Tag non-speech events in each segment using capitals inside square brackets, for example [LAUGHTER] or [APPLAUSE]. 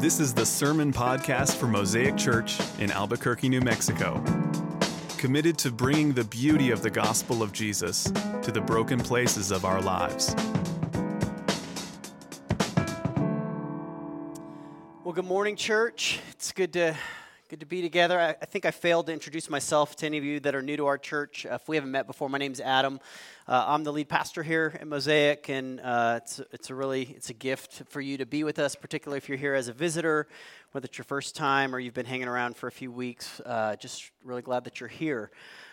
This is the Sermon Podcast for Mosaic Church in Albuquerque, New Mexico. Committed to bringing the beauty of the gospel of Jesus to the broken places of our lives. Well, good morning, church. It's good to good to be together. I, I, think I failed to introduce myself to any of you that are new to our church. Uh, if we haven't met before, my name's Adam. Uh, I'm the lead pastor here at Mosaic, and uh, it's it's a really it's a gift for you to be with us, particularly if you're here as a visitor, whether it's your first time or you've been hanging around for a few weeks. Uh, just really glad that you're here.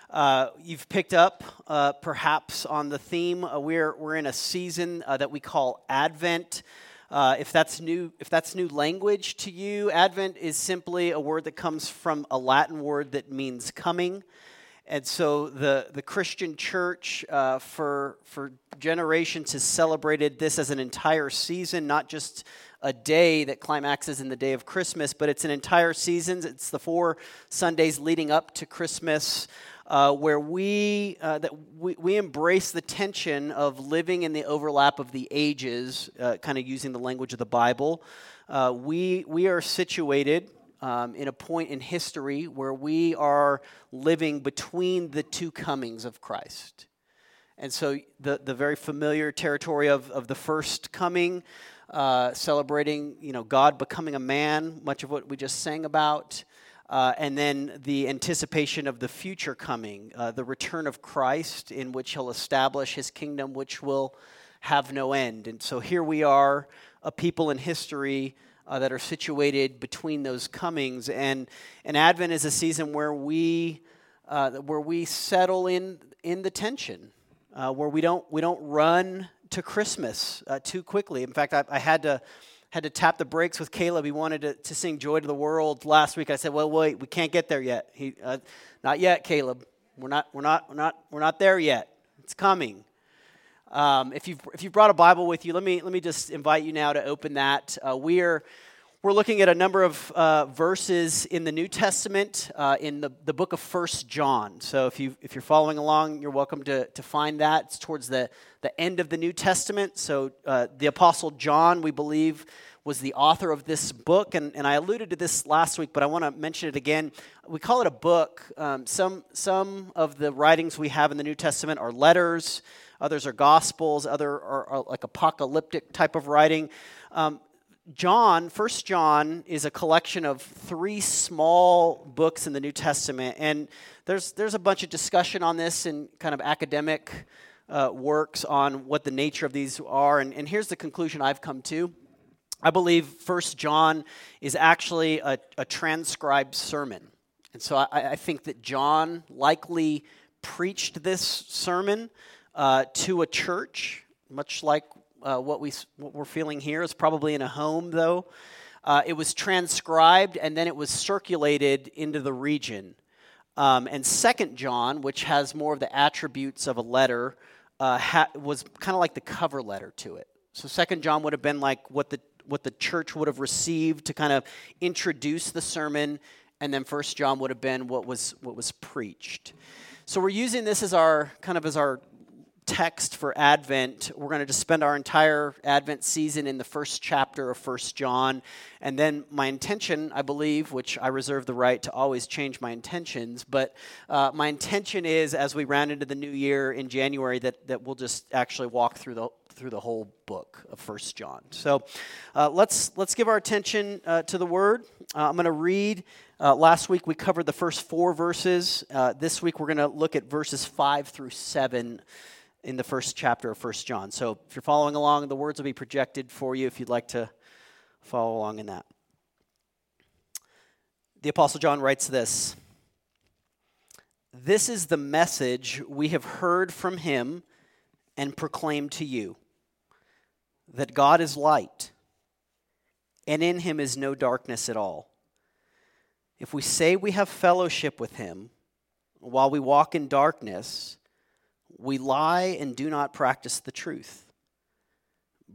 Uh, you've picked up, uh, perhaps, on the theme. we're we're in a season that we call Advent. Uh, if that's new, if that's new language to you, Advent is simply a word that comes from a Latin word that means coming. And so the, the Christian church uh, for, for generations has celebrated this as an entire season, not just a day that climaxes in the day of Christmas, but it's an entire season. It's the four Sundays leading up to Christmas uh, where we, uh, that we, we embrace the tension of living in the overlap of the ages, uh, kind of using the language of the Bible. Uh, we, we are situated um, in a point in history where we are living between the two comings of Christ. And so the, the very familiar territory of, of the first coming, uh, celebrating you know, God becoming a man, much of what we just sang about. Uh, and then the anticipation of the future coming, uh, the return of Christ, in which he'll establish his kingdom, which will have no end. And so here we are, a people in history uh, that are situated between those comings. And, and Advent is a season where we, uh, where we settle in, in the tension, uh, where we don't, we don't run to Christmas uh, too quickly. In fact, I, I had to had to tap the brakes with Caleb. He wanted to, to sing Joy to the World last week. I said, Well, wait, we can't get there yet. He, uh, not yet, Caleb. We're not, we're, not, we're, not, we're not there yet. It's coming. Um, if, you've, if you've brought a Bible with you, let me, let me just invite you now to open that. Uh, we are, we're looking at a number of uh, verses in the New Testament uh, in the, the book of First John. So if, you, if you're following along, you're welcome to, to find that. It's towards the, the end of the New Testament. So uh, the Apostle John, we believe, was the author of this book, and, and I alluded to this last week, but I want to mention it again. We call it a book. Um, some, some of the writings we have in the New Testament are letters, others are gospels, other are, are like apocalyptic type of writing. Um, John, First John, is a collection of three small books in the New Testament, and there's there's a bunch of discussion on this in kind of academic uh, works on what the nature of these are, and, and here's the conclusion I've come to. I believe First John is actually a, a transcribed sermon. And so I, I, think that John likely preached this sermon uh, to a church, much like uh, what, we, what we're feeling here is probably in a home, though. Uh, it was transcribed and then it was circulated into the region. Um, and Second John, which has more of the attributes of a letter, uh, ha- was kind of like the cover letter to it. So Second John would have been like what the what the church would have received to kind of introduce the sermon, and then First John would have been what was what was preached. So we're using this as our kind of as our text for Advent. We're going to just spend our entire Advent season in the first chapter of First John. And then my intention, I believe, which I reserve the right to always change my intentions, but uh, my intention is as we round into the new year in January that, that we'll just actually walk through the through the whole book of First John. So uh, let's let's give our attention uh, to the Word. Uh, I'm going to read. Uh, last week we covered the first four verses. Uh, this week we're going to look at verses five through seven in the first chapter of First John. So if you're following along, the words will be projected for you if you'd like to follow along in that. The Apostle John writes this. This is the message we have heard from him and proclaimed to you that God is light, and in him is no darkness at all. If we say we have fellowship with him while we walk in darkness, we lie and do not practice the truth.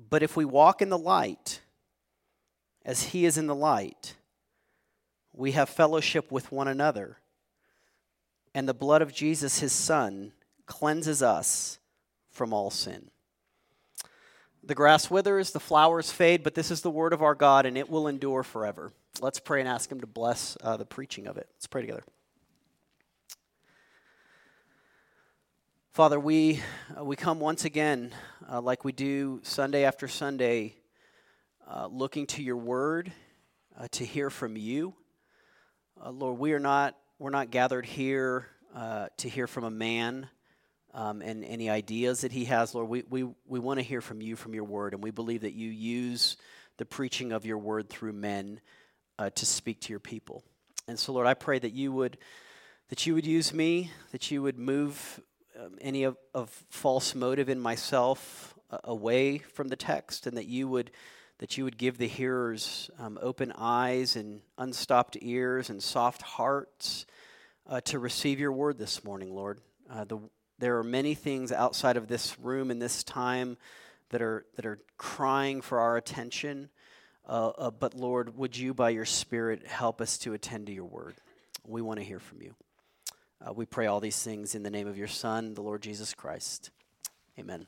But if we walk in the light, as he is in the light, we have fellowship with one another. And the blood of Jesus, his son, cleanses us from all sin. The grass withers, the flowers fade, but this is the word of our God, and it will endure forever. Let's pray and ask Him to bless uh, the preaching of it. Let's pray together. Father, we, uh, we come once again, uh, like we do Sunday after Sunday, uh, looking to your word uh, to hear from you. Uh, Lord, we are not, we're not gathered here uh, to hear from a man um, and any ideas that he has. Lord, we, we, we want to hear from you, from your word, and we believe that you use the preaching of your word through men to speak to your people. And so, Lord, I pray that you would that you would use me, that you would move um, any of, of, false motive in myself uh, away from the text, and that you would that you would give the hearers um, open eyes and unstopped ears and soft hearts uh, to receive your word this morning, Lord. Uh, the, there are many things outside of this room and this time that are that are crying for our attention. Uh, uh, but Lord, would you, by your Spirit, help us to attend to your word? We want to hear from you. Uh, we pray all these things in the name of your Son, the Lord Jesus Christ. Amen.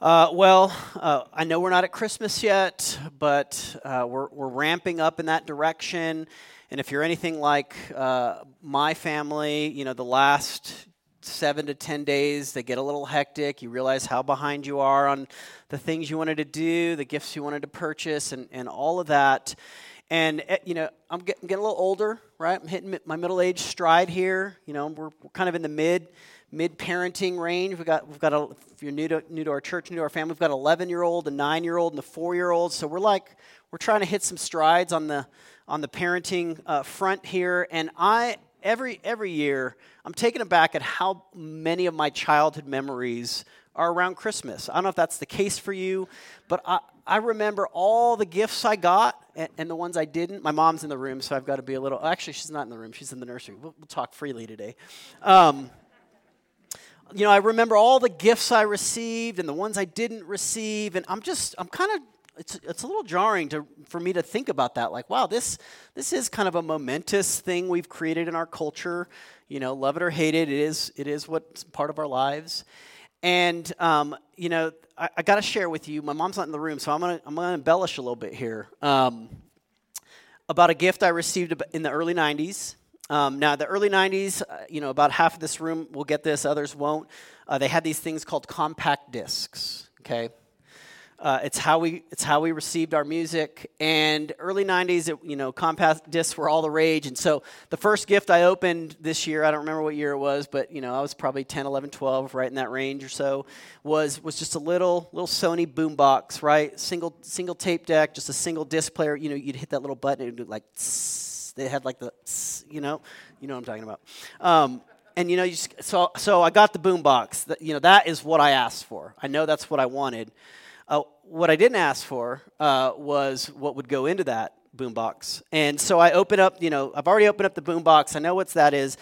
Uh, well, uh, I know we're not at Christmas yet, but uh, we're, we're ramping up in that direction. And if you're anything like uh, my family, you know, the last seven to 10 days, they get a little hectic. You realize how behind you are on the things you wanted to do, the gifts you wanted to purchase, and, and all of that. And, eh, you know, I'm getting, a little older, right? I'm hitting my middle age stride here. You know, we're, kind of in the mid mid parenting range. We've got, we've got a, if you're new to, new to our church, new to our family, we've got an 11 year old, a 9 year old, and a 4 year old. So we're like, we're trying to hit some strides on the, on the parenting uh, front here. And I, every, every year, I'm taken aback at how many of my childhood memories are around Christmas. I don't know if that's the case for you, but I, I remember all the gifts I got and, and, the ones I didn't. My mom's in the room, so I've got to be a little. Actually, she's not in the room, she's in the nursery. We'll, we'll talk freely today. Um, you know, I remember all the gifts I received and the ones I didn't receive, and I'm just, I'm kind of, it's, it's a little jarring to, for me to think about that. Like, wow, this, this is kind of a momentous thing we've created in our culture. You know, love it or hate it, it is, it is what's part of our lives. And, um, you know, I, I got to share with you, my mom's not in the room, so I'm going to I'm gonna embellish a little bit here um, about a gift I received in the early 90s. Um, now, the early 90s, uh, you know, about half of this room will get this, others won't. Uh, they had these things called compact discs, okay? Uh, it's how we it's how we received our music. And early '90s, it, you know, compact discs were all the rage. And so the first gift I opened this year, I don't remember what year it was, but you know, I was probably 10, 11, 12, right in that range or so. Was was just a little little Sony boombox, right? Single single tape deck, just a single disc player. You know, you'd hit that little button, and it would like. They had like the, you know, you know what I'm talking about. Um, and you know, you just, so so I got the boombox. You know, that is what I asked for. I know that's what I wanted. Uh, what I didn't ask for uh, was what would go into that boombox. And so I open up, you know, I've already opened up the boombox. I know what that is.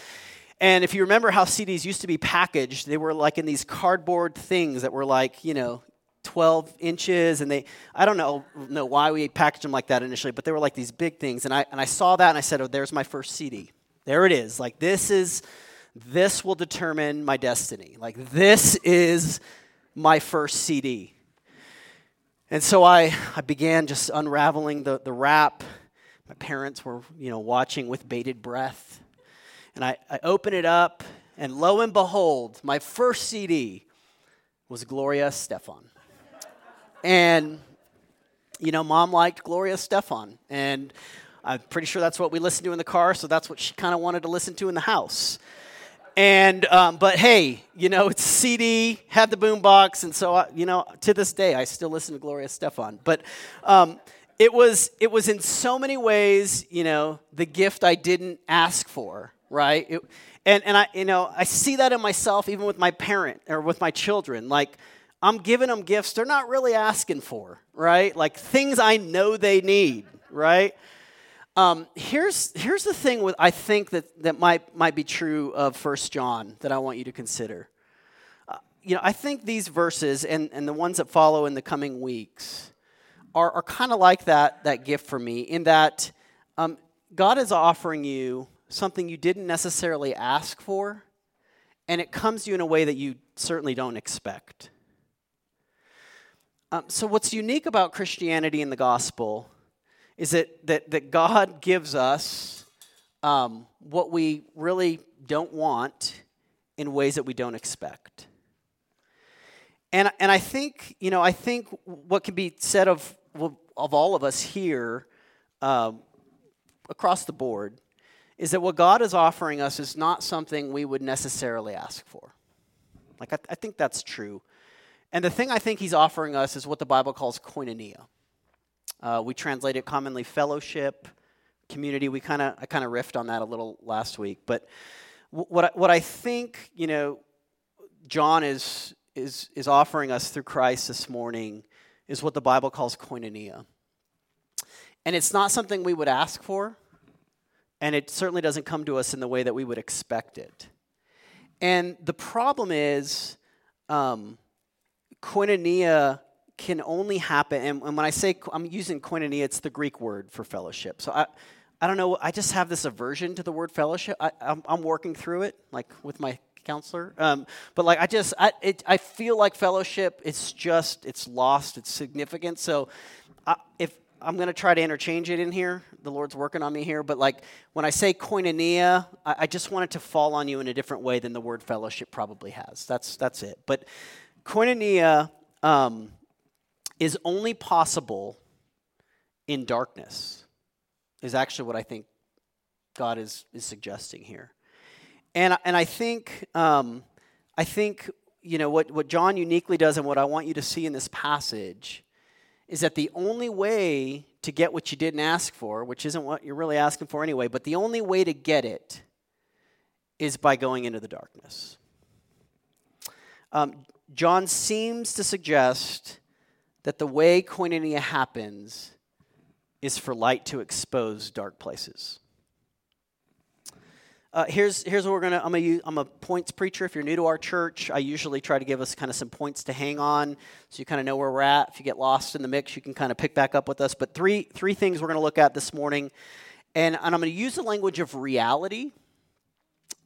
And if you remember how CDs used to be packaged, they were like in these cardboard things that were like, you know, 12 inches and they i don't know know why we packaged them like that initially but they were like these big things and i and i saw that and i said oh there's my first cd there it is like this is this will determine my destiny like this is my first cd and so I, I began just unraveling the, the wrap. My parents were, you know, watching with bated breath. And I, I open it up, and lo and behold, my first CD was Gloria Estefan. and, you know, mom liked Gloria Estefan. And I'm pretty sure that's what we listened to in the car, so that's what she kind of wanted to listen to in the house. And um, but hey, you know it's CD, had the boombox, and so I, you know to this day I still listen to Gloria Estefan. But um, it was it was in so many ways, you know, the gift I didn't ask for, right? It, and and I you know I see that in myself even with my parent or with my children, like. I'm giving them gifts they're not really asking for, right? Like things I know they need, right? Um, here's, here's the thing with, I think that, that might, might be true of First John that I want you to consider. Uh, you know, I think these verses and, and the ones that follow in the coming weeks are, are kind of like that, that gift for me in that um, God is offering you something you didn't necessarily ask for, and it comes to you in a way that you certainly don't expect. Um, so, what's unique about Christianity and the gospel is that, that, that God gives us um, what we really don't want in ways that we don't expect. And, and I think, you know, I think what can be said of, of all of us here um, across the board is that what God is offering us is not something we would necessarily ask for. Like, I, I think that's true. And the thing I think He's offering us is what the Bible calls koinonia. Uh, we translate it commonly fellowship, community. We kind of I kind of riffed on that a little last week, but what I, what I think you know John is is is offering us through Christ this morning is what the Bible calls koinonia, and it's not something we would ask for, and it certainly doesn't come to us in the way that we would expect it. And the problem is, um, koinonia can only happen, and, and when I say I'm using koinonia, it's the Greek word for fellowship. So I, I don't know, I just have this aversion to the word fellowship. I, am I'm working through it, like with my counselor. Um, but like, I just, I, it, I feel like fellowship, it's just, it's lost its significance. So I, if I'm going to try to interchange it in here, the Lord's working on me here. But like, when I say koinonia, I, I just want it to fall on you in a different way than the word fellowship probably has. That's, that's it. But koinonia um, is only possible in darkness is actually what I think God is, is suggesting here. And, and I think, um, I think, you know, what, what John uniquely does and what I want you to see in this passage is that the only way to get what you didn't ask for, which isn't what you're really asking for anyway, but the only way to get it is by going into the darkness. Um, John seems to suggest that the way koinonia happens is for light to expose dark places. Uh, here's, here's what we're gonna. I'm a I'm a points preacher. If you're new to our church, I usually try to give us kind of some points to hang on, so you kind of know where we're at. If you get lost in the mix, you can kind of pick back up with us. But three three things we're gonna look at this morning, and, and I'm gonna use the language of reality,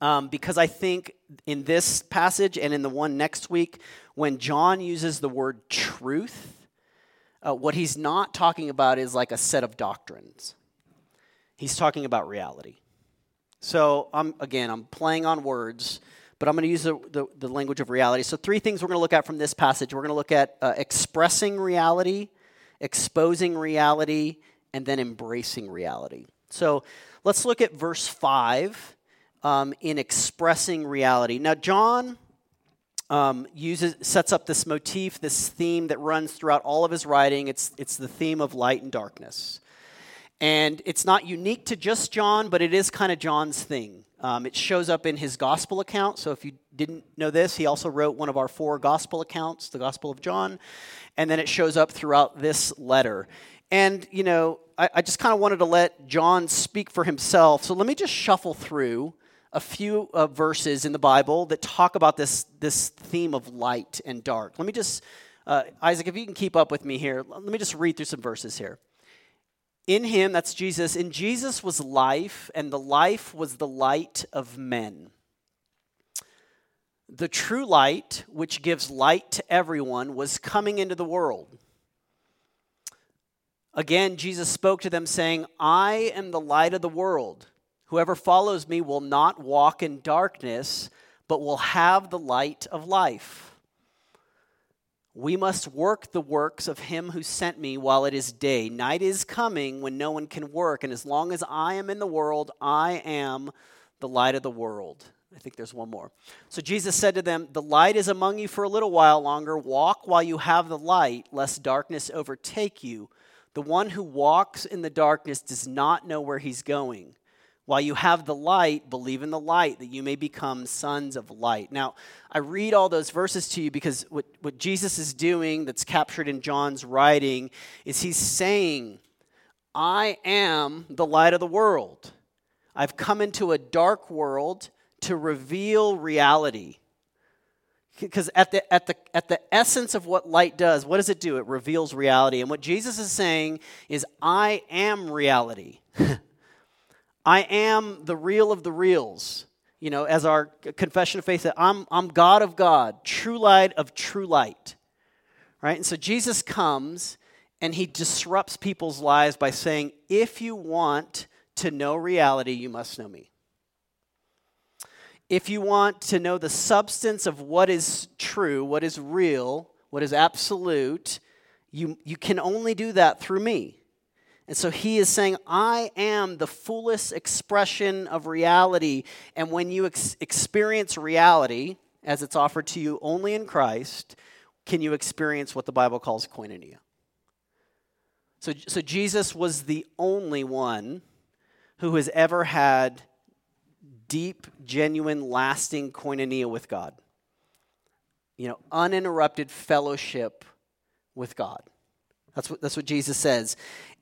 um, because I think in this passage and in the one next week, when John uses the word truth, uh, what he's not talking about is like a set of doctrines. He's talking about reality. So, I'm, again, I'm playing on words, but I'm going to use the, the, the, language of reality. So, three things we're going to look at from this passage. We're going to look at uh, expressing reality, exposing reality, and then embracing reality. So, let's look at verse 5 um, in expressing reality. Now, John um, uses sets up this motif, this theme that runs throughout all of his writing. It's it's the theme of light and darkness, and it's not unique to just John, but it is kind of John's thing. Um, it shows up in his gospel account. So if you didn't know this, he also wrote one of our four gospel accounts, the Gospel of John, and then it shows up throughout this letter. And you know, I, I just kind of wanted to let John speak for himself. So let me just shuffle through a few uh, verses in the Bible that talk about this, this theme of light and dark. Let me just, uh, Isaac, if you can keep up with me here, let me just read through some verses here. In him, that's Jesus, in Jesus was life, and the life was the light of men. The true light, which gives light to everyone, was coming into the world. Again, Jesus spoke to them, saying, I am the light of the world. Whoever follows me will not walk in darkness, but will have the light of life. We must work the works of him who sent me while it is day. Night is coming when no one can work, and as long as I am in the world, I am the light of the world. I think there's one more. So Jesus said to them, The light is among you for a little while longer. Walk while you have the light, lest darkness overtake you. The one who walks in the darkness does not know where he's going. While you have the light, believe in the light that you may become sons of light. Now, I read all those verses to you because what, what Jesus is doing, that's captured in John's writing, is he's saying, I am the light of the world. I've come into a dark world to reveal reality. Because at the, at, the, at the essence of what light does, what does it do? It reveals reality. And what Jesus is saying is, I am reality. [LAUGHS] I am the real of the reals. You know, as our confession of faith, that I'm, I'm God of God, true light of true light. Right? And so Jesus comes and he disrupts people's lives by saying, if you want to know reality, you must know me. If you want to know the substance of what is true, what is real, what is absolute, you, you can only do that through me. And so he is saying, I am the fullest expression of reality. And when you ex- experience reality, as it's offered to you only in Christ, can you experience what the Bible calls koinonia. So, so Jesus was the only one who has ever had deep, genuine, lasting koinonia with God. You know, uninterrupted fellowship with God. That's what, that's what Jesus says.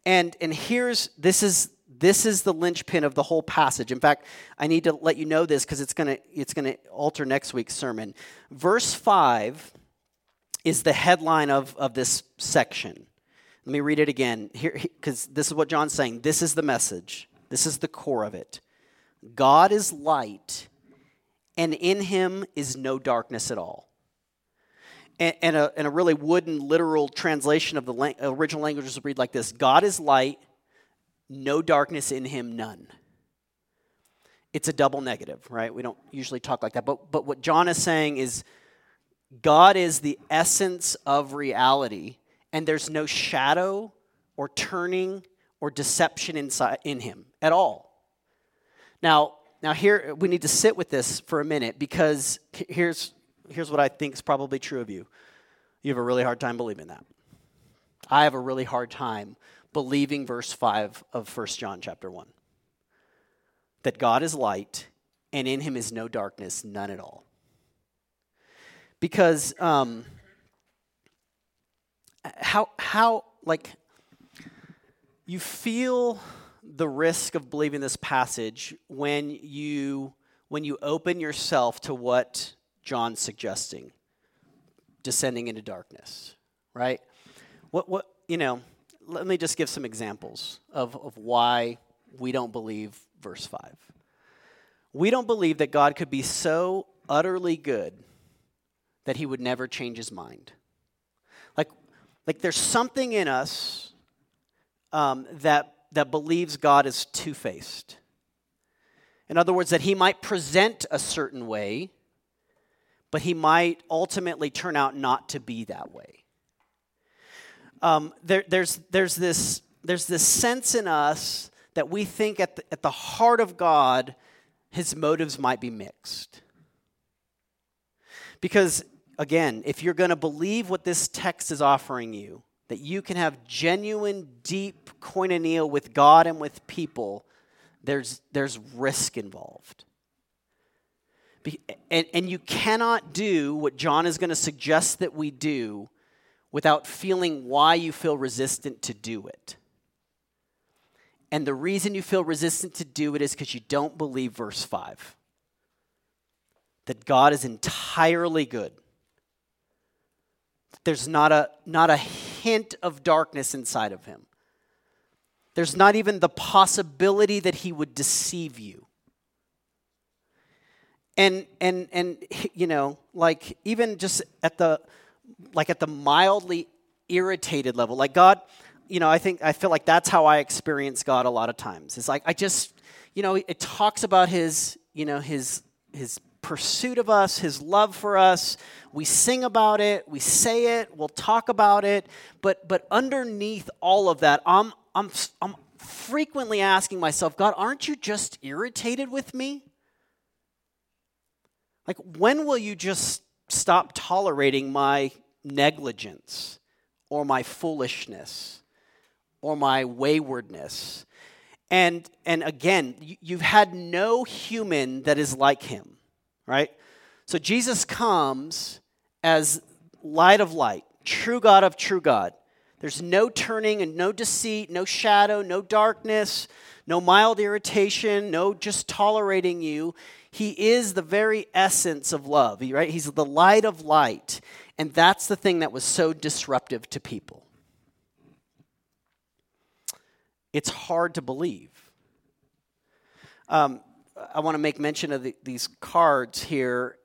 And, and here's this is this is the linchpin of the whole passage. In fact, I need to let you know this because it's gonna it's gonna alter next week's sermon. Verse five is the headline of, of this section. Let me read it again here because this is what John's saying. This is the message. This is the core of it. God is light, and in him is no darkness at all. And, and, a, and a really wooden literal translation of the original languages would read like this God is light, no darkness in him, none. It's a double negative, right? We don't usually talk like that. But, but what John is saying is God is the essence of reality, and there's no shadow or turning or deception inside in him at all. Now, now here we need to sit with this for a minute because here's here's what I think is probably true of you. You have a really hard time believing that. I have a really hard time believing verse 5 of 1 John chapter 1. That God is light and in him is no darkness, none at all. Because um, how how like you feel the risk of believing this passage when you when you open yourself to what John's suggesting descending into darkness, right? What what you know, let me just give some examples of, of why we don't believe verse 5. We don't believe that God could be so utterly good that he would never change his mind. Like, like there's something in us um, that that believes God is two faced. In other words, that he might present a certain way, but he might ultimately turn out not to be that way. Um, there, there's, there's, this, there's this sense in us that we think at the, at the heart of God, his motives might be mixed. Because, again, if you're going to believe what this text is offering you, that you can have genuine, deep koinonia with God and with people, there's, there's risk involved. And, and you cannot do what John is going to suggest that we do without feeling why you feel resistant to do it. And the reason you feel resistant to do it is because you don't believe verse 5 that God is entirely good there's not a, not a hint of darkness inside of him. There's not even the possibility that he would deceive you. And and and you know, like even just at the like at the mildly irritated level, like God, you know, I think I feel like that's how I experience God a lot of times. It's like I just, you know, it talks about his, you know, his his pursuit of us, his love for us. We sing about it, we say it, we'll talk about it, but but underneath all of that, I'm I'm I'm frequently asking myself, God, aren't you just irritated with me? Like when will you just stop tolerating my negligence or my foolishness or my waywardness? And and again, you've had no human that is like him right? So Jesus comes as light of light, true God of true God. There's no turning and no deceit, no shadow, no darkness, no mild irritation, no just tolerating you. He is the very essence of love, right? He's the light of light. And that's the thing that was so disruptive to people. It's hard to believe. Um, I want to make mention of the, these cards here,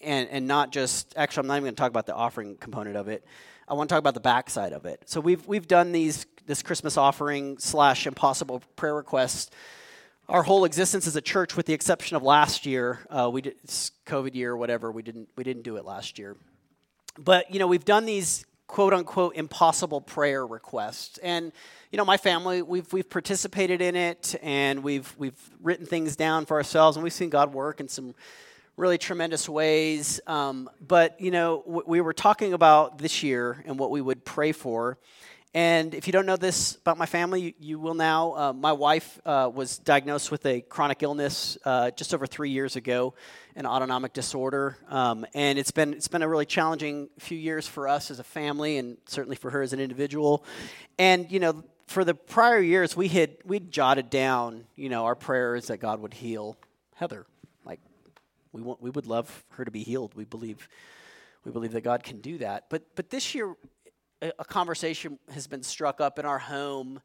and, and not just, actually, I'm not even going to talk about the offering component of it. I want to talk about the backside of it. So we've we've done these this Christmas offering slash impossible prayer request our whole existence as a church, with the exception of last year, uh, we did COVID year whatever. We didn't we didn't do it last year, but you know we've done these quote unquote impossible prayer requests, and you know my family we've we've participated in it, and we've we've written things down for ourselves, and we've seen God work in some really tremendous ways. Um, but you know w- we were talking about this year and what we would pray for. And if you don't know this about my family, you, you will now. Uh, my wife uh, was diagnosed with a chronic illness uh, just over three years ago, an autonomic disorder, um, and it's been it's been a really challenging few years for us as a family, and certainly for her as an individual. And you know, for the prior years, we had we jotted down, you know, our prayers that God would heal Heather. Like we want, we would love her to be healed. We believe we believe that God can do that. But but this year a conversation has been struck up in our home,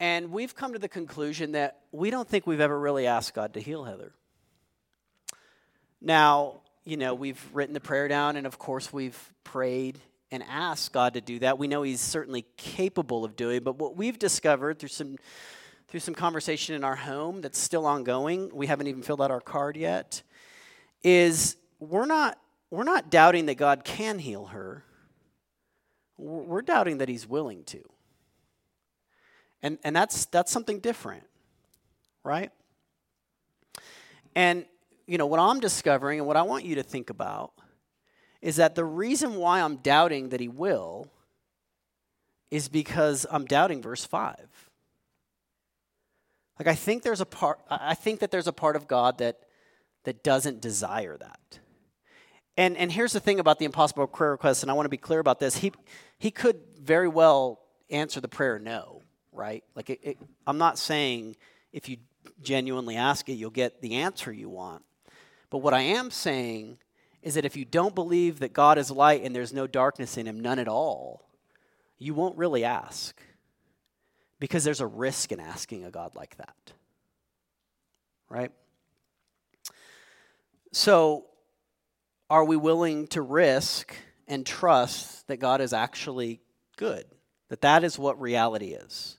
and we've come to the conclusion that we don't think we've ever really asked God to heal Heather. Now, you know, we've written the prayer down, and of course, we've prayed and asked God to do that. We know He's certainly capable of doing, but what we've discovered through some through some conversation in our home that's still ongoing, we haven't even filled out our card yet, is we're not we're not doubting that God can heal her we're doubting that he's willing to. And, and that's, that's something different, right? And, you know, what I'm discovering and what I want you to think about is that the reason why I'm doubting that he will is because I'm doubting verse 5. Like I think there's a part I think that there's a part of God that that doesn't desire that. And, and here's the thing about the impossible prayer request, and I want to be clear about this. He, he could very well answer the prayer no, right? Like, it, it, I'm not saying if you genuinely ask it, you'll get the answer you want. But what I am saying is that if you don't believe that God is light and there's no darkness in him, none at all, you won't really ask. Because there's a risk in asking a God like that. Right? So, are we willing to risk and trust that God is actually good? That that is what reality is.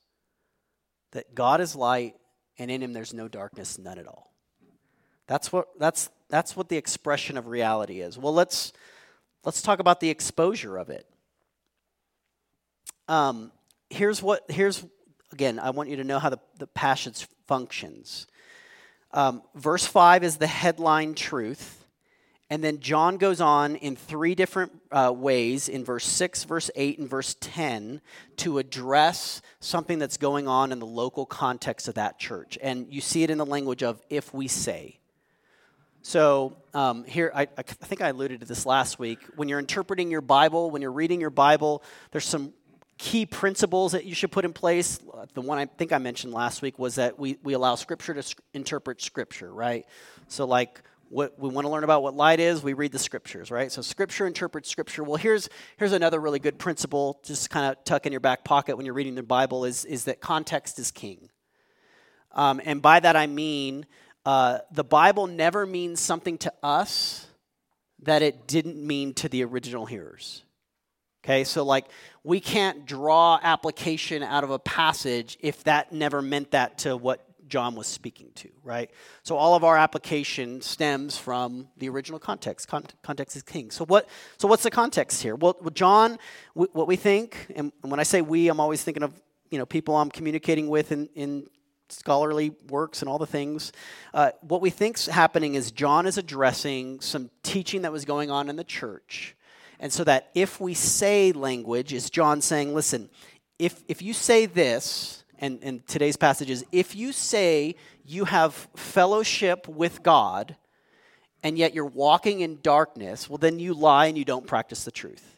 That God is light and in him there's no darkness, none at all. That's what that's that's what the expression of reality is. Well, let's let's talk about the exposure of it. Um, here's what here's again. I want you to know how the, the passage functions. Um, verse five is the headline truth. And then John goes on in three different uh, ways in verse 6, verse 8, and verse 10 to address something that's going on in the local context of that church. And you see it in the language of if we say. So um, here, I, I think I alluded to this last week. When you're interpreting your Bible, when you're reading your Bible, there's some key principles that you should put in place. The one I think I mentioned last week was that we, we allow Scripture to interpret Scripture, right? So, like, what we want to learn about what light is, we read the scriptures, right? So scripture interprets scripture. Well, here's here's another really good principle, just kind of tuck in your back pocket when you're reading the Bible, is is that context is king. Um, and by that I mean uh, the Bible never means something to us that it didn't mean to the original hearers. Okay, so like we can't draw application out of a passage if that never meant that to what John was speaking to, right? So all of our application stems from the original context. Con- context is king. So what? So what's the context here? Well, John, w- what we think, and when I say we, I'm always thinking of you know people I'm communicating with in, in scholarly works and all the things. Uh, what we think's happening is John is addressing some teaching that was going on in the church, and so that if we say language, is John saying, listen, if if you say this and, and today's passage is if you say you have fellowship with God and yet you're walking in darkness, well, then you lie and you don't practice the truth.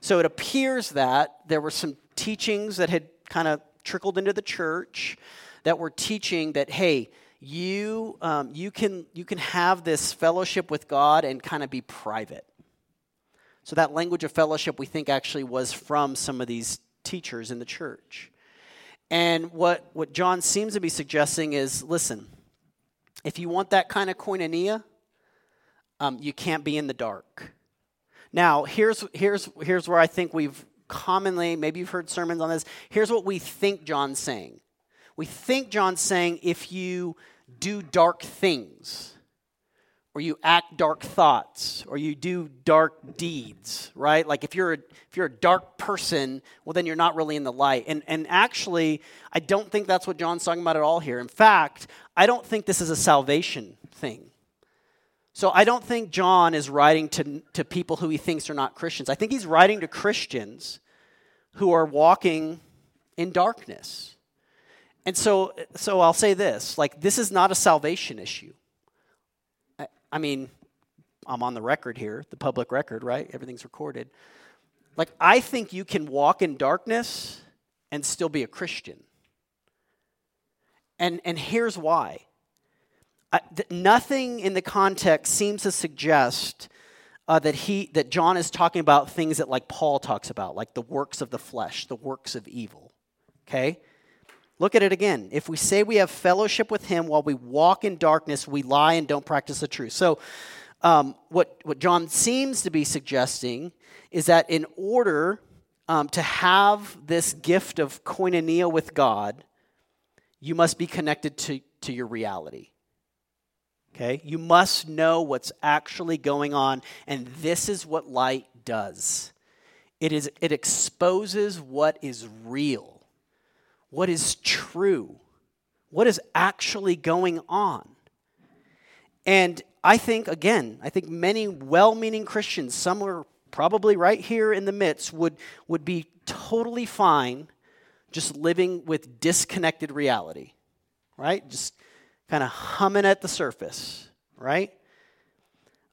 So it appears that there were some teachings that had kind of trickled into the church that were teaching that, hey, you, um, you, can, you can have this fellowship with God and kind of be private. So that language of fellowship we think actually was from some of these teachers in the church. And what, what John seems to be suggesting is listen, if you want that kind of koinonia, um, you can't be in the dark. Now, here's, here's, here's where I think we've commonly, maybe you've heard sermons on this. Here's what we think John's saying. We think John's saying if you do dark things, or you act dark thoughts or you do dark deeds right? Like if you're a, if you're a dark person well then you're not really in the light. And and actually i don't think that's what john's talking about at all here. In fact i don't think this is a salvation thing. So i don't think john is writing to to people who he thinks are not christians. I think he's writing to christians who are walking in darkness. And so so i'll say this like this is not a salvation issue I mean, I'm on the record here, the public record, right? Everything's recorded. Like, I think you can walk in darkness and still be a Christian. And, and here's why I, th- nothing in the context seems to suggest uh, that, he, that John is talking about things that, like Paul talks about, like the works of the flesh, the works of evil. Okay? Look at it again. If we say we have fellowship with him while we walk in darkness, we lie and don't practice the truth. So, um, what, what John seems to be suggesting is that in order um, to have this gift of koinonia with God, you must be connected to, to your reality. Okay? You must know what's actually going on, and this is what light does it, is, it exposes what is real what is true, what is actually going on. And I think, again, I think many well meaning Christians, some are probably right here in the midst, would, would be totally fine just living with disconnected reality, right? Just kind of humming at the surface, right?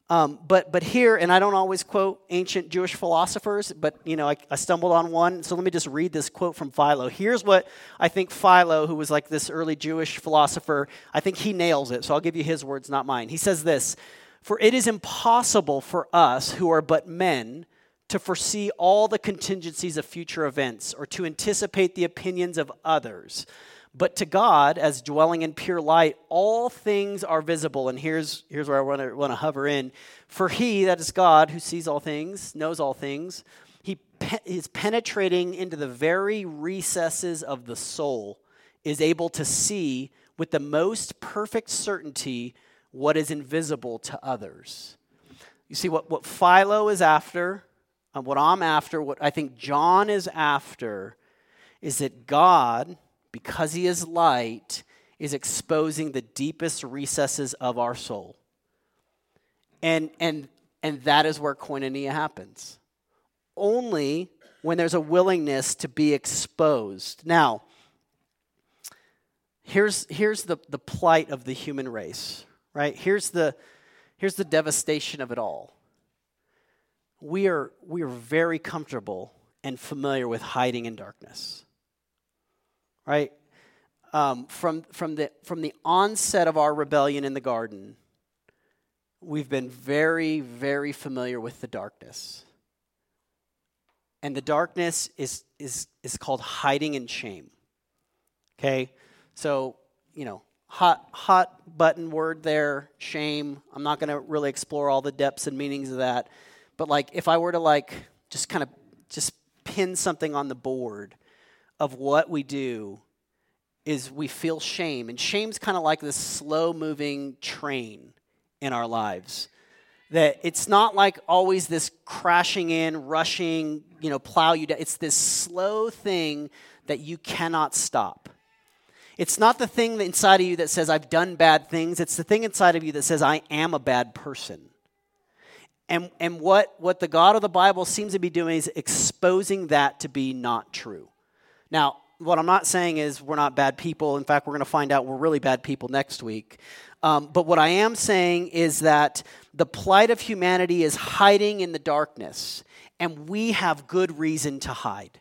Um, but, but here, and I don't always quote ancient Jewish philosophers, but you know, I, I, stumbled on one. So let me just read this quote from Philo. Here's what I think Philo, who was like this early Jewish philosopher, I think he nails it. So I'll give you his words, not mine. He says this For it is impossible for us who are but men to foresee all the contingencies of future events or to anticipate the opinions of others. But to God, as dwelling in pure light, all things are visible. And here's, here's where I want to, want to hover in. For he, that is God, who sees all things, knows all things, he pe- is penetrating into the very recesses of the soul, is able to see with the most perfect certainty what is invisible to others. You see, what, what Philo is after, and what I'm after, what I think John is after, is that God because he is light, is exposing the deepest recesses of our soul. And, and, and that is where koinonia happens. Only when there's a willingness to be exposed. Now, here's, here's the, the plight of the human race, right? Here's the, here's the devastation of it all. We are, we are very comfortable and familiar with hiding in darkness right? Um, from, from, the, from the onset of our rebellion in the garden, we've been very, very familiar with the darkness. And the darkness is, is, is called hiding in shame. Okay? So, you know, hot, hot button word there, shame. I'm not going to really explore all the depths and meanings of that. But, like, if I were to, like, just kind of just pin something on the board, of what we do is we feel shame. And shame's kind of like this slow moving train in our lives. That it's not like always this crashing in, rushing, you know, plow you down. It's this slow thing that you cannot stop. It's not the thing inside of you that says, I've done bad things. It's the thing inside of you that says, I am a bad person. And, and what, what the God of the Bible seems to be doing is exposing that to be not true. Now, what I'm not saying is we're not bad people. In fact, we're going to find out we're really bad people next week. Um, but what I am saying is that the plight of humanity is hiding in the darkness, and we have good reason to hide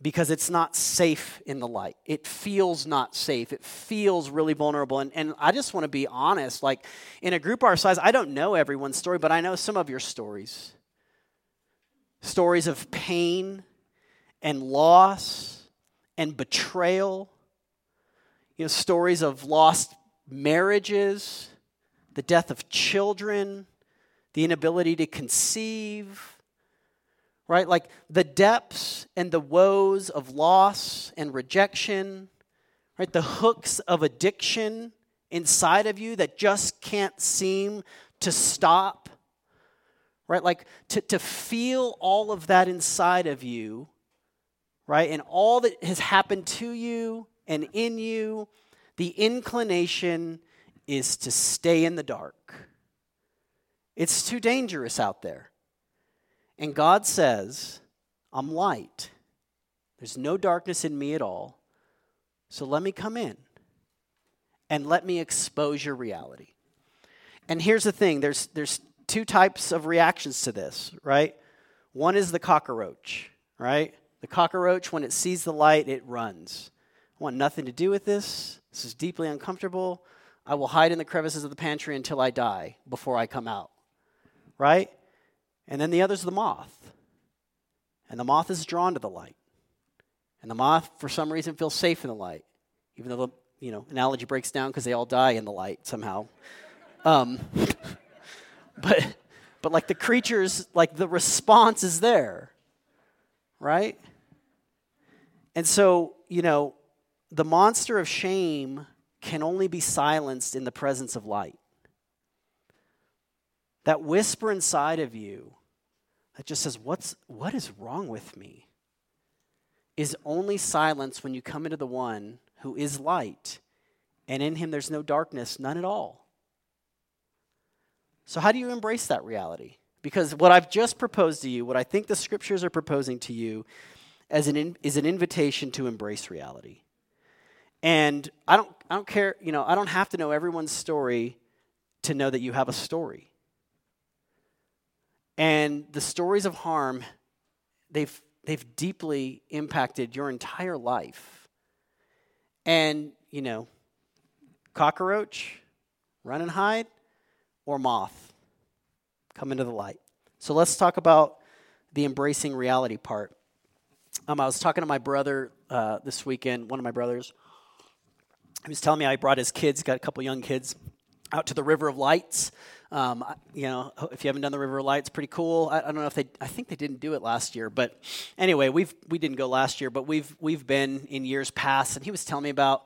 because it's not safe in the light. It feels not safe. It feels really vulnerable. And, and I just want to be honest like, in a group our size, I don't know everyone's story, but I know some of your stories stories of pain and loss and betrayal. You know, stories of lost marriages, the death of children, the inability to conceive. right? Like the depths and the woes of loss and rejection, right? The hooks of addiction inside of you that just can't seem to stop, right? Like to, to feel all of that inside of you, right? And all that has happened to you and in you, the inclination is to stay in the dark. It's too dangerous out there. And God says, I'm light. There's no darkness in me at all. So let me come in and let me expose your reality. And here's the thing there's, there's two types of reactions to this, right? One is the cockroach, right? The cockroach, when it sees the light, it runs. I want nothing to do with this. This is deeply uncomfortable. I will hide in the crevices of the pantry until I die before I come out, right? And then the other is the moth. And the moth is drawn to the light. And the moth, for some reason, feels safe in the light, even though the you know analogy breaks down because they all die in the light somehow. Um, [LAUGHS] but but like the creatures, like the response is there, right? And so you know, the monster of shame can only be silenced in the presence of light. That whisper inside of you that just says, What's, What is wrong with me? is only silenced when you come into the one who is light, and in him there's no darkness, none at all. So, how do you embrace that reality? Because what I've just proposed to you, what I think the scriptures are proposing to you, as an in, is an invitation to embrace reality. And I don't, I don't care, you know, I don't have to know everyone's story to know that you have a story. And the stories of harm, they've, they've deeply impacted your entire life. And, you know, cockroach, run and hide, or moth, come into the light. So let's talk about the embracing reality part. Um, I was talking to my brother uh, this weekend, one of my brothers, he was telling me I brought his kids, got a couple young kids, out to the River of Lights. Um, you know, if you haven't done the River of Lights, pretty cool. I, I, don't know if they, I think they didn't do it last year, but anyway, we've we didn't go last year, but we've we've been in years past, and he was telling me about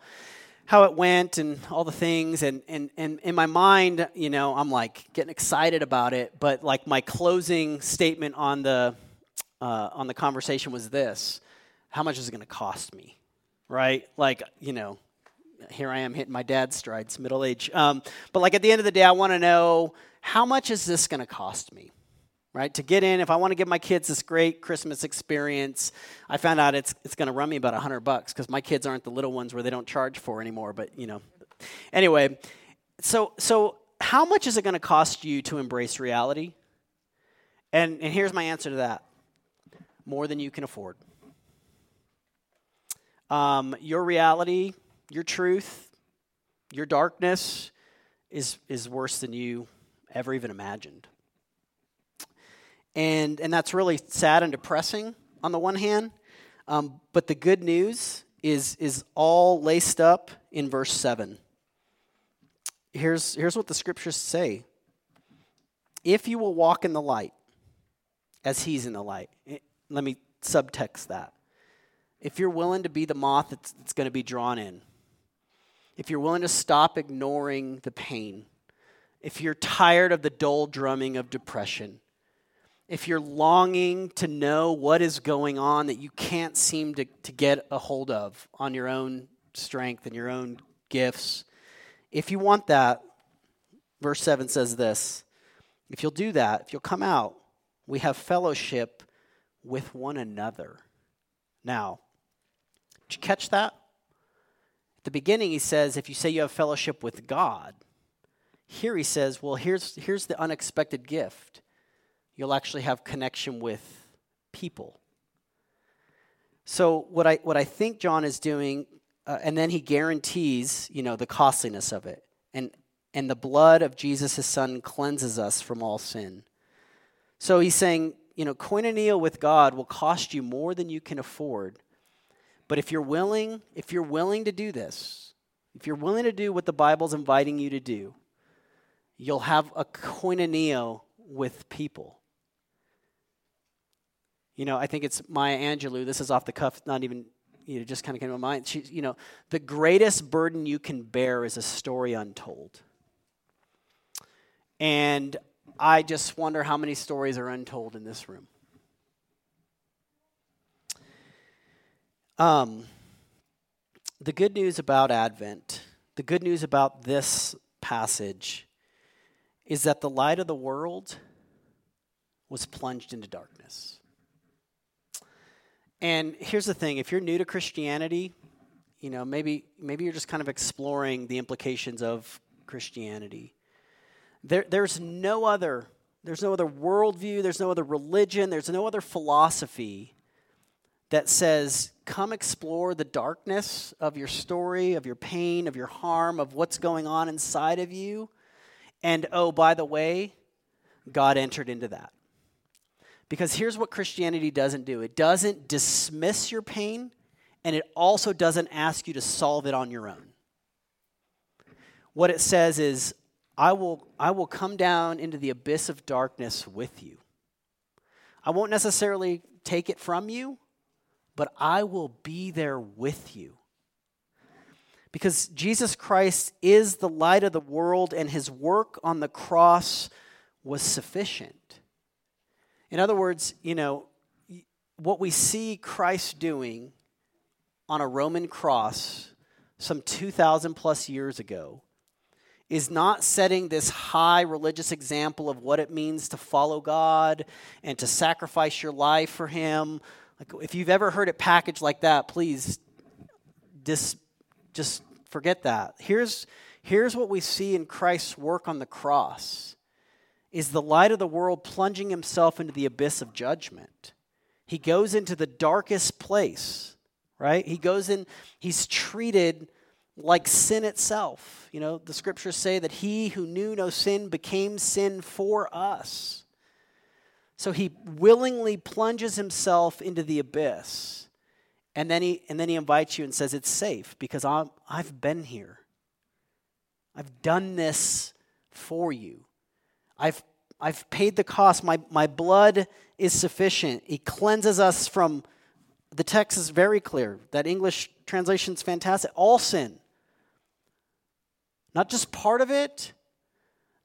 how it went and all the things, and and and in my mind, you know, I'm like getting excited about it, but like my closing statement on the uh, on the conversation was this: How much is it going to cost me? Right? Like, you know, here I am hitting my dad's strides, middle age. Um, but like at the end of the day, I want to know how much is this going to cost me? Right? To get in, if I want to give my kids this great Christmas experience, I found out it's, it's going to run me about 100 bucks because my kids aren't the little ones where they don't charge for anymore. But, you know, anyway, so, so how much is it going to cost you to embrace reality? And, and here's my answer to that more than you can afford. Um, your reality your truth, your darkness is, is worse than you ever even imagined. And, and that's really sad and depressing on the one hand. Um, but the good news is, is all laced up in verse 7. Here's, here's what the scriptures say If you will walk in the light, as he's in the light, let me subtext that. If you're willing to be the moth that's, that's going to be drawn in, if you're willing to stop ignoring the pain, if you're tired of the dull drumming of depression, if you're longing to know what is going on that you can't seem to, to get a hold of on your own strength and your own gifts, if you want that, verse 7 says this if you'll do that, if you'll come out, we have fellowship with one another. Now, did you catch that? At the beginning, he says, if you say you have fellowship with God, here he says, well, here's, here's the unexpected gift. You'll actually have connection with people. So, what I, what I think John is doing, uh, and then he guarantees, you know, the costliness of it. And, and the blood of Jesus, his son, cleanses us from all sin. So he's saying, you know, koinonia with God will cost you more than you can afford but if you're willing, if you're willing to do this, if you're willing to do what the Bible's inviting you to do, you'll have a koinonia with people. You know, I think it's Maya Angelou. This is off the cuff, not even, you know, just kind of came to mind. She, you know, the greatest burden you can bear is a story untold. And I just wonder how many stories are untold in this room. Um, the good news about Advent, the good news about this passage, is that the light of the world was plunged into darkness. And here's the thing if you're new to Christianity, you know, maybe, maybe you're just kind of exploring the implications of Christianity. There, there's no other there's no other worldview, there's no other religion, there's no other philosophy that says, come explore the darkness of your story, of your pain, of your harm, of what's going on inside of you. And oh, by the way, God entered into that. Because here's what Christianity doesn't do it doesn't dismiss your pain, and it also doesn't ask you to solve it on your own. What it says is, I will, I will come down into the abyss of darkness with you. I won't necessarily take it from you, but I will be there with you. Because Jesus Christ is the light of the world, and his work on the cross was sufficient. In other words, you know, what we see Christ doing on a Roman cross some 2,000 plus years ago is not setting this high religious example of what it means to follow God and to sacrifice your life for Him. Like, if you've ever heard it packaged like that, please dis, just forget that. Here's, here's what we see in Christ's work on the cross is the light of the world plunging himself into the abyss of judgment. He goes into the darkest place, right? He goes in, he's treated like sin itself. You know, the scriptures say that he who knew no sin became sin for us. So he willingly plunges himself into the abyss. And then he, and then he invites you and says, It's safe because I'm, I've been here. I've done this for you. I've, I've paid the cost. My, my blood is sufficient. He cleanses us from, the text is very clear. That English translation is fantastic. All sin. Not just part of it,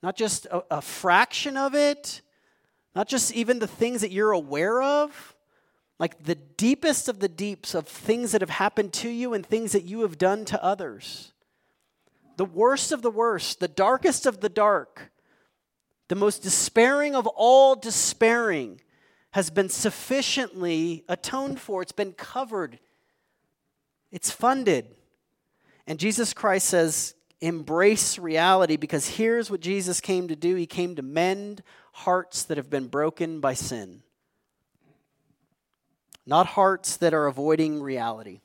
not just a, a fraction of it, not just even the things that you're aware of, like the deepest of the deeps of things that have happened to you and things that you have done to others. The worst of the worst, the darkest of the dark, the most despairing of all despairing has been sufficiently atoned for. It's been covered, it's funded. And Jesus Christ says, embrace reality because here's what Jesus came to do He came to mend hearts that have been broken by sin, not hearts that are avoiding reality.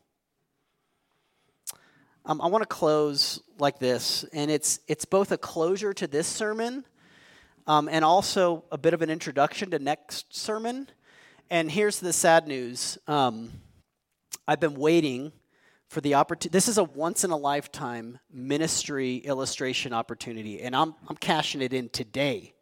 Um, I want to close like this, and it's, it's both a closure to this sermon um, and also a bit of an introduction to next sermon. And here's the sad news um, I've been waiting for the opportunity. This is a once in a lifetime ministry illustration opportunity, and I'm, I'm cashing it in today.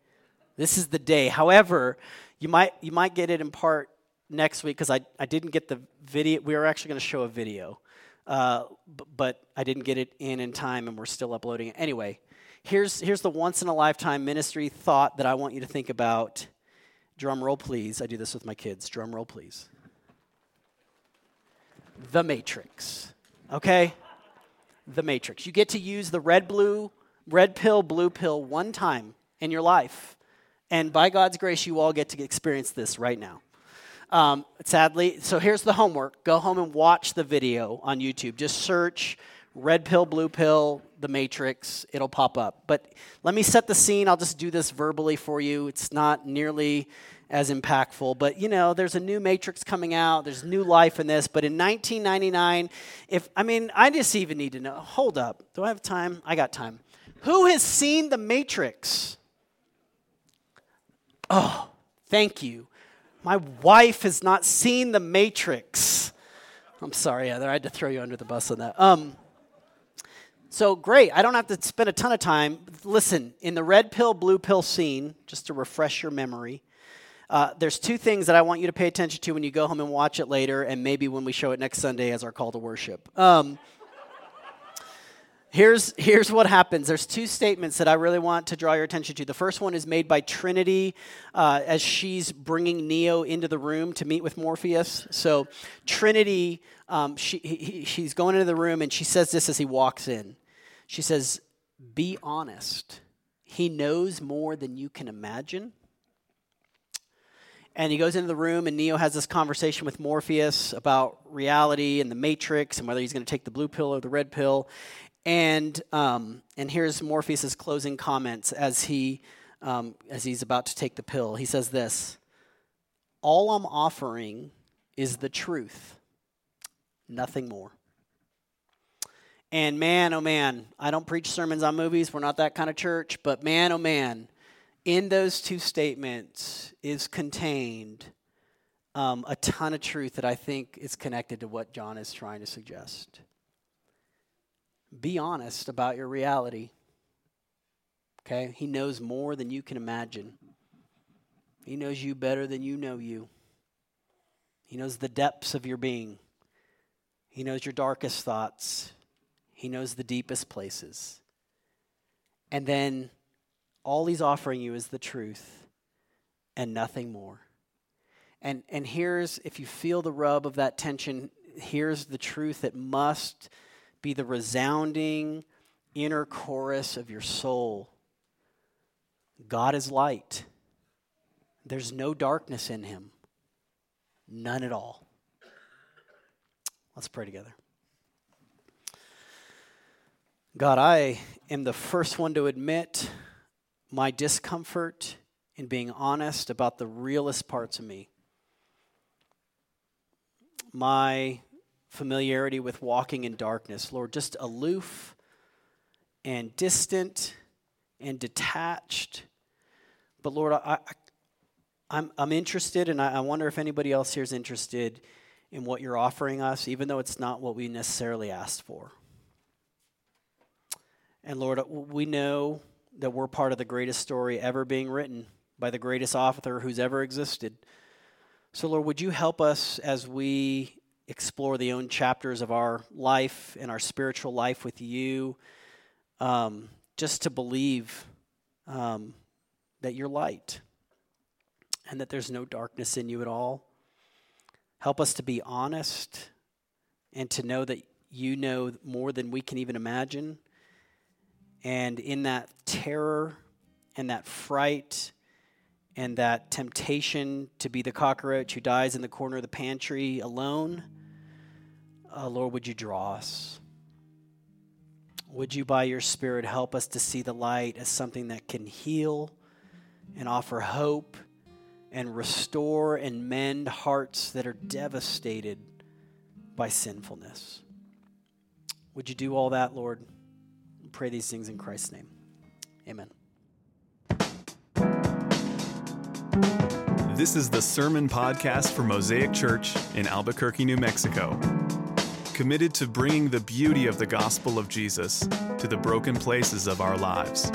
This is the day. However, you might, you might get it in part next week because I, I didn't get the video. We were actually going to show a video, uh, b- but I didn't get it in in time, and we're still uploading it. Anyway, here's, here's the once in a lifetime ministry thought that I want you to think about. Drum roll, please. I do this with my kids. Drum roll, please. The Matrix okay? The Matrix. You get to use the red, blue, red pill, blue pill one time in your life. And by God's grace, you all get to experience this right now. Um, sadly, so here's the homework go home and watch the video on YouTube. Just search red pill, blue pill, the matrix, it'll pop up. But let me set the scene. I'll just do this verbally for you. It's not nearly as impactful. But you know, there's a new Matrix coming out. There's new life in this. But in 1999, if I mean, I just even need to know. Hold up. Do I have time? I got time. Who has seen the Matrix? Oh, thank you. My wife has not seen the Matrix. I'm sorry, Heather. I had to throw you under the bus on that. Um, so great. I don't have to spend a ton of time. Listen, in the red pill, blue pill scene, just to refresh your memory, uh, there's two things that I want you to pay attention to when you go home and watch it later, and maybe when we show it next Sunday as our call to worship. Um, here's, here's what happens there's two statements that I really want to draw your attention to. The first one is made by Trinity uh, as she's bringing Neo into the room to meet with Morpheus. So, Trinity, um, she, he, she's going into the room, and she says this as he walks in. She says, Be honest. He knows more than you can imagine. And he goes into the room, and Neo has this conversation with Morpheus about reality and the Matrix and whether he's going to take the blue pill or the red pill. And, um, and here's Morpheus's closing comments as, he, um, as he's about to take the pill. He says this All I'm offering is the truth, nothing more. And man, oh man, I don't preach sermons on movies. We're not that kind of church. But man, oh man, in those two statements is contained um, a ton of truth that I think is connected to what John is trying to suggest. Be honest about your reality. Okay? He knows more than you can imagine. He knows you better than you know you. He knows the depths of your being. He knows your darkest thoughts. He knows the deepest places. And then all he's offering you is the truth and nothing more. And, and here's, if you feel the rub of that tension, here's the truth that must be the resounding inner chorus of your soul God is light. There's no darkness in him, none at all. Let's pray together. God, I am the first one to admit my discomfort in being honest about the realest parts of me. My familiarity with walking in darkness, Lord, just aloof and distant and detached. But Lord, I, I, am I'm interested, and I, I wonder if anybody else here is interested in what you're offering us, even though it's not what we necessarily asked for. And Lord, we know that we're part of the greatest story ever being written by the greatest author who's ever existed. So, Lord, would you help us as we explore the own chapters of our life and our spiritual life with you, um, just to believe um, that you're light and that there's no darkness in you at all. Help us to be honest and to know that you know more than we can even imagine. And in that terror and that fright and that temptation to be the cockroach who dies in the corner of the pantry alone, uh, Lord, would you draw us? Would you, by your Spirit, help us to see the light as something that can heal and offer hope and restore and mend hearts that are devastated by sinfulness? Would you do all that, Lord? Pray these things in Christ's name. Amen. This is the Sermon Podcast for Mosaic Church in Albuquerque, New Mexico. Committed to bringing the beauty of the gospel of Jesus to the broken places of our lives.